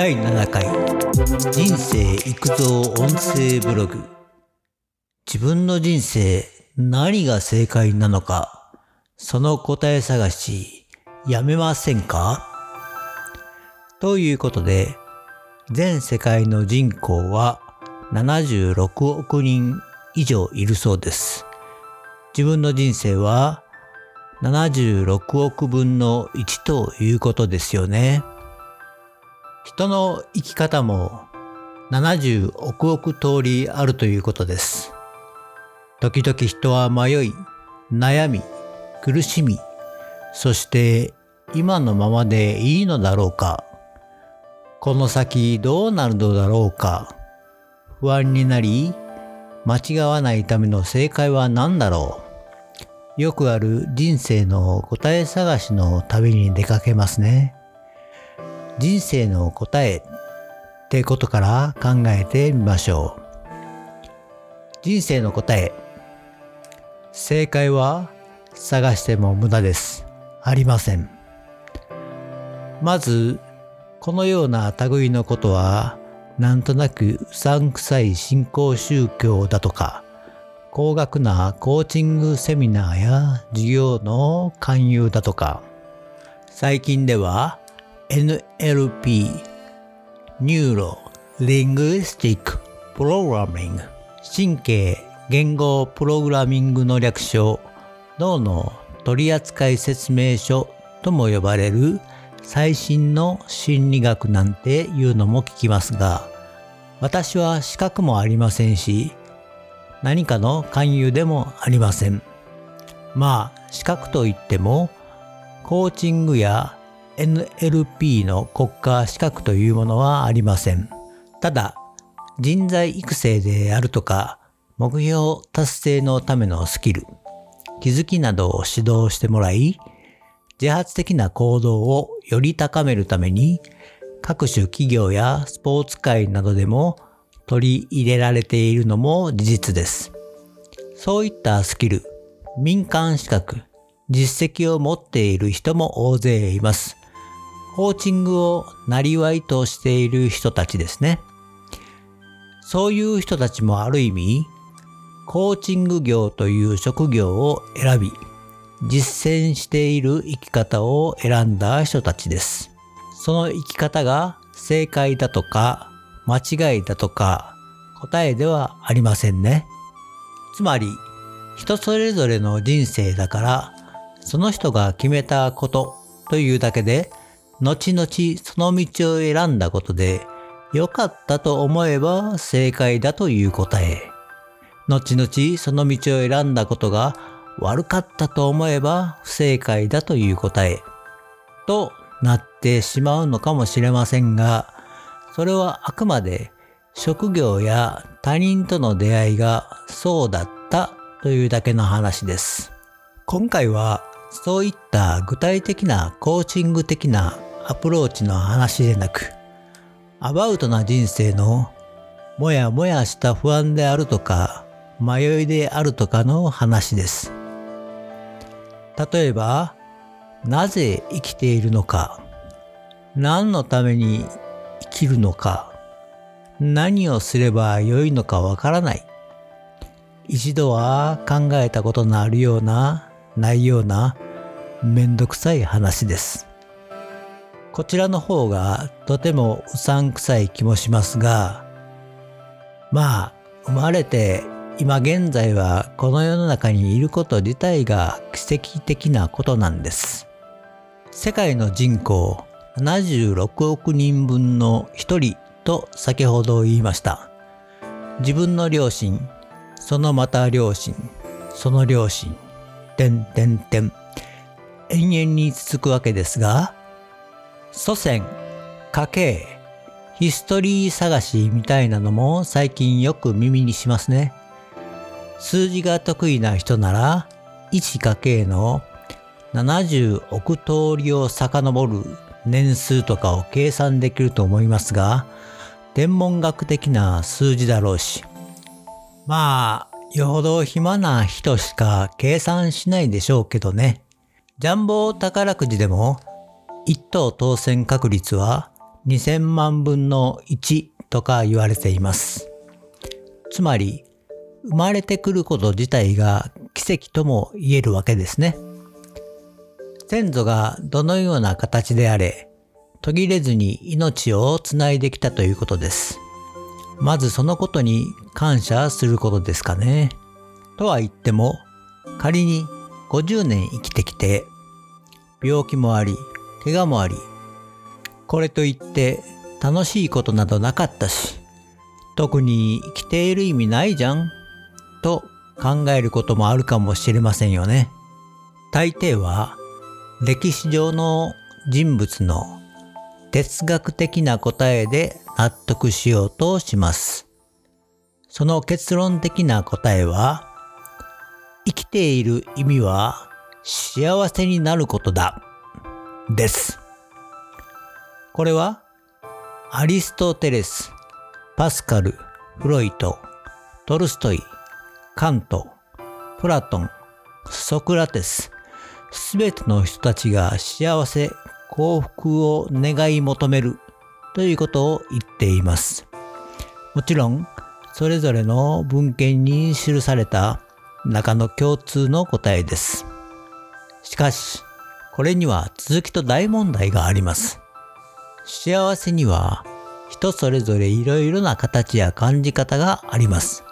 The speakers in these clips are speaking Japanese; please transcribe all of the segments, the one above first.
第7回。人生育造音声ブログ。自分の人生何が正解なのか。その答え探しやめませんか？ということで全世界の人口は76億人以上いるそうです。自分の人生は76億分の1ということですよね。人の生き方も70億億通りあるということです。時々人は迷い、悩み、苦しみ、そして今のままでいいのだろうか、この先どうなるのだろうか、不安になり、間違わないための正解は何だろう。よくある人生の答え探しの旅に出かけますね。人生の答えってことから考えてみましょう。人生の答え。正解は探しても無駄です。ありません。まず、このような類のことは、なんとなくうさんくさい信仰宗教だとか、高額なコーチングセミナーや授業の勧誘だとか、最近では NLP Neuro-Linguistic Programming 神経言語プログラミングの略称脳の取扱説明書とも呼ばれる最新の心理学なんていうのも聞きますが私は資格もありませんし何かの勧誘でもありません。まあ資格といってもコーチングや NLP の国家資格というものはありません。ただ、人材育成であるとか、目標達成のためのスキル、気づきなどを指導してもらい、自発的な行動をより高めるために、各種企業やスポーツ界などでも取り入れられているのも事実です。そういったスキル、民間資格、実績を持っている人も大勢います。コーチングをなりわいとしている人たちですね。そういう人たちもある意味、コーチング業という職業を選び、実践している生き方を選んだ人たちです。その生き方が正解だとか間違いだとか答えではありませんね。つまり人それぞれの人生だからその人が決めたことというだけで後々その道を選んだことで良かったと思えば正解だという答え。後々その道を選んだことが悪かったと思えば不正解だという答え。となってしまうのかもしれませんが、それはあくまで職業や他人との出会いがそうだったというだけの話です。今回はそういった具体的なコーチング的なアプローチの話でなく、アバウトな人生のもやもやした不安であるとか、迷いであるとかの話です。例えば、なぜ生きているのか、何のために生きるのか、何をすればよいのかわからない。一度は考えたことのあるような、ないような、めんどくさい話です。こちらの方がとてもうさんくさい気もしますが、まあ、生まれて今現在はこの世の中にいること自体が奇跡的なことなんです。世界の人口76億人分の一人と先ほど言いました。自分の両親、そのまた両親、その両親、点点点、延々に続くわけですが、祖先、家系、ヒストリー探しみたいなのも最近よく耳にしますね。数字が得意な人なら、1家系の70億通りを遡る年数とかを計算できると思いますが、天文学的な数字だろうし、まあ、よほど暇な人しか計算しないでしょうけどね。ジャンボ宝くじでも一等当選確率は2000万分の1とか言われています。つまり、生まれてくること自体が奇跡とも言えるわけですね。先祖がどのような形であれ、途切れずに命をつないできたということです。まずそのことに感謝することですかね。とは言っても、仮に50年生きてきて、病気もあり、怪我もあり、これといって楽しいことなどなかったし、特に生きている意味ないじゃん、と考えることもあるかもしれませんよね。大抵は歴史上の人物の哲学的な答えで納得しようとします。その結論的な答えは、生きている意味は幸せになることだ。です。これはアリストテレス、パスカル、フロイト、トルストイ、カント、プラトン、ソクラテス、すべての人たちが幸せ、幸福を願い求めるということを言っています。もちろん、それぞれの文献に記された中の共通の答えです。しかし、これには続きと大問題があります。幸せには人それぞれいろいろな形や感じ方があります。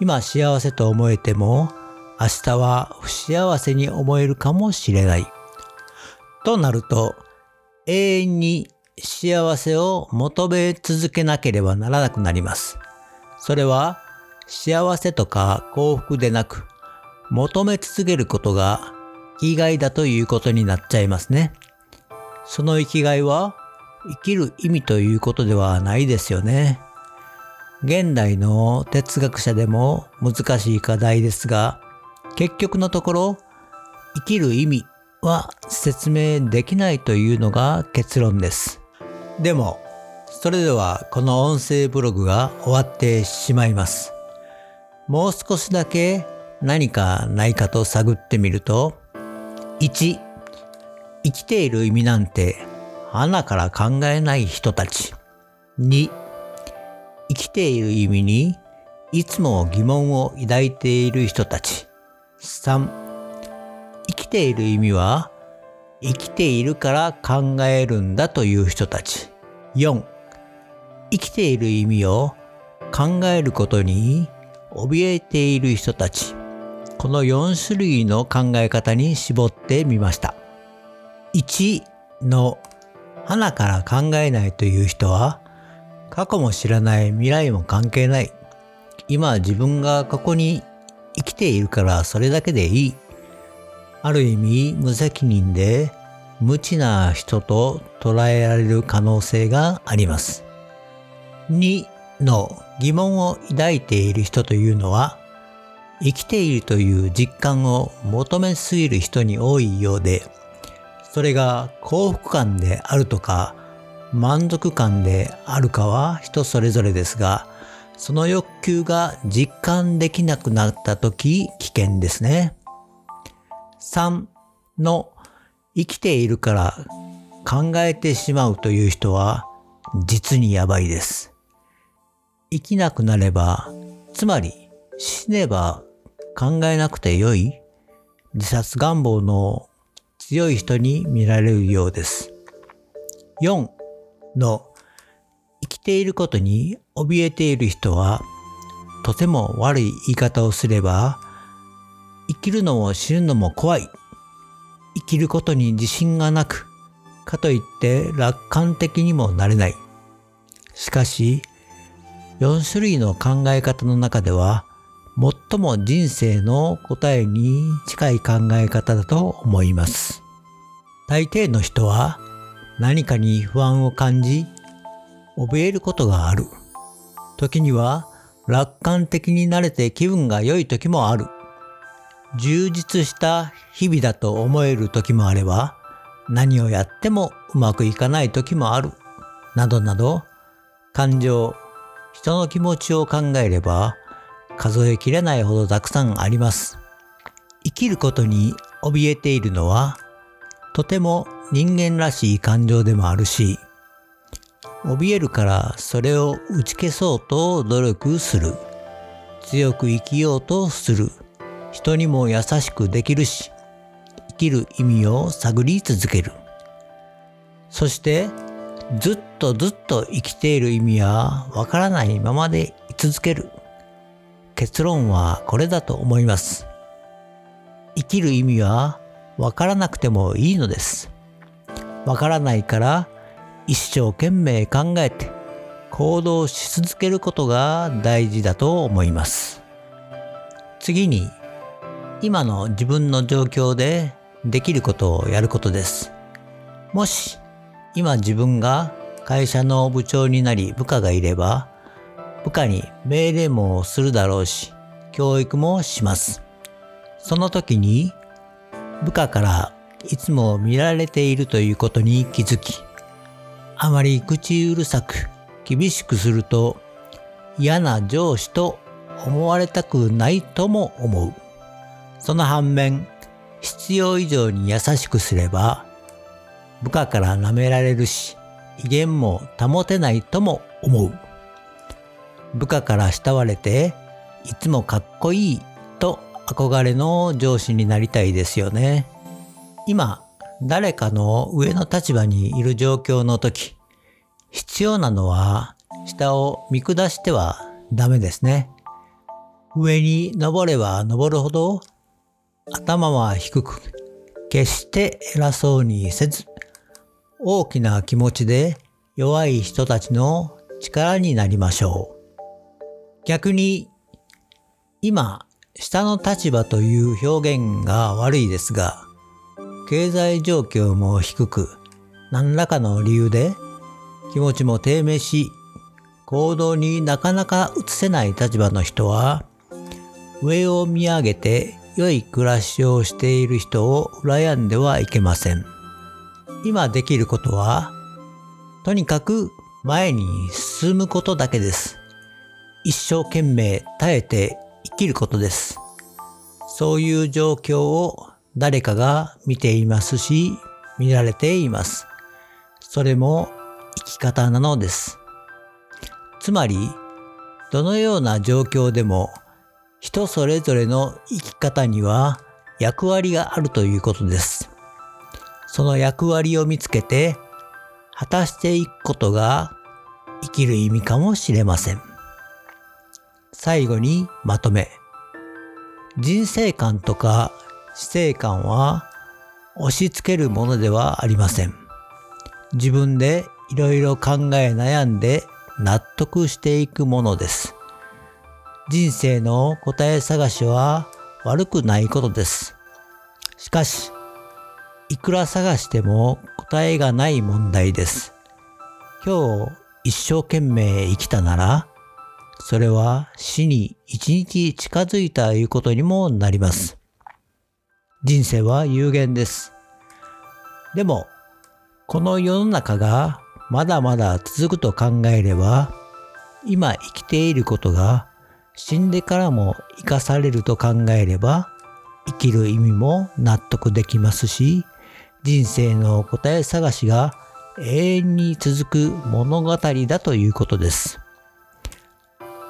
今幸せと思えても明日は不幸せに思えるかもしれない。となると永遠に幸せを求め続けなければならなくなります。それは幸せとか幸福でなく求め続けることが生きがいだということになっちゃいますね。その生きがいは生きる意味ということではないですよね。現代の哲学者でも難しい課題ですが、結局のところ生きる意味は説明できないというのが結論です。でも、それではこの音声ブログが終わってしまいます。もう少しだけ何かないかと探ってみると、1、生きている意味なんて花から考えない人たち。2、生きている意味にいつも疑問を抱いている人たち。3、生きている意味は生きているから考えるんだという人たち。4、生きている意味を考えることに怯えている人たち。この4種類の考え方に絞ってみました。1の花から考えないという人は過去も知らない未来も関係ない。今自分がここに生きているからそれだけでいい。ある意味無責任で無知な人と捉えられる可能性があります。2の疑問を抱いている人というのは生きているという実感を求めすぎる人に多いようでそれが幸福感であるとか満足感であるかは人それぞれですがその欲求が実感できなくなった時危険ですね。3の生きているから考えてしまうという人は実にやばいです。生きなくなれば、つまり死ねば考えなくてよい自殺願望の強い人に見られるようです。4の生きていることに怯えている人はとても悪い言い方をすれば生きるのも死ぬのも怖い生きることに自信がなくかといって楽観的にもなれないしかし4種類の考え方の中では最も人生の答えに近い考え方だと思います。大抵の人は何かに不安を感じ、怯えることがある。時には楽観的になれて気分が良い時もある。充実した日々だと思える時もあれば、何をやってもうまくいかない時もある。などなど、感情、人の気持ちを考えれば、数えきれないほどたくさんあります。生きることに怯えているのは、とても人間らしい感情でもあるし、怯えるからそれを打ち消そうと努力する。強く生きようとする。人にも優しくできるし、生きる意味を探り続ける。そしてずっとずっと生きている意味はわからないままで居続ける。結論はこれだと思います。生きる意味はわからなくてもいいのです。わからないから一生懸命考えて行動し続けることが大事だと思います。次に今の自分の状況でできることをやることです。もし今自分が会社の部長になり部下がいれば部下に命令もするだろうし教育もします。その時に部下からいつも見られているということに気づきあまり口うるさく厳しくすると嫌な上司と思われたくないとも思う。その反面必要以上に優しくすれば部下から舐められるし、威厳も保てないとも思う。部下から慕われて、いつもかっこいいと憧れの上司になりたいですよね。今、誰かの上の立場にいる状況の時、必要なのは下を見下してはダメですね。上に登れば登るほど頭は低く、決して偉そうにせず、大きな気持ちで弱い人たちの力になりましょう。逆に、今、下の立場という表現が悪いですが、経済状況も低く、何らかの理由で気持ちも低迷し、行動になかなか移せない立場の人は、上を見上げて良い暮らしをしている人を羨んではいけません。今できることは、とにかく前に進むことだけです。一生懸命耐えて生きることです。そういう状況を誰かが見ていますし、見られています。それも生き方なのです。つまり、どのような状況でも人それぞれの生き方には役割があるということです。その役割を見つけて果たしていくことが生きる意味かもしれません。最後にまとめ。人生観とか死生観は押し付けるものではありません。自分でいろいろ考え悩んで納得していくものです。人生の答え探しは悪くないことです。しかし、いくら探しても答えがない問題です。今日一生懸命生きたなら、それは死に一日近づいたいうことにもなります。人生は有限です。でも、この世の中がまだまだ続くと考えれば、今生きていることが死んでからも生かされると考えれば、生きる意味も納得できますし、人生の答え探しが永遠に続く物語だということです。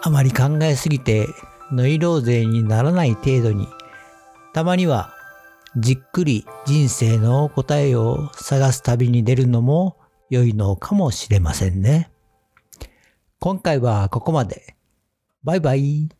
あまり考えすぎてノイローゼにならない程度に、たまにはじっくり人生の答えを探す旅に出るのも良いのかもしれませんね。今回はここまで。バイバイ。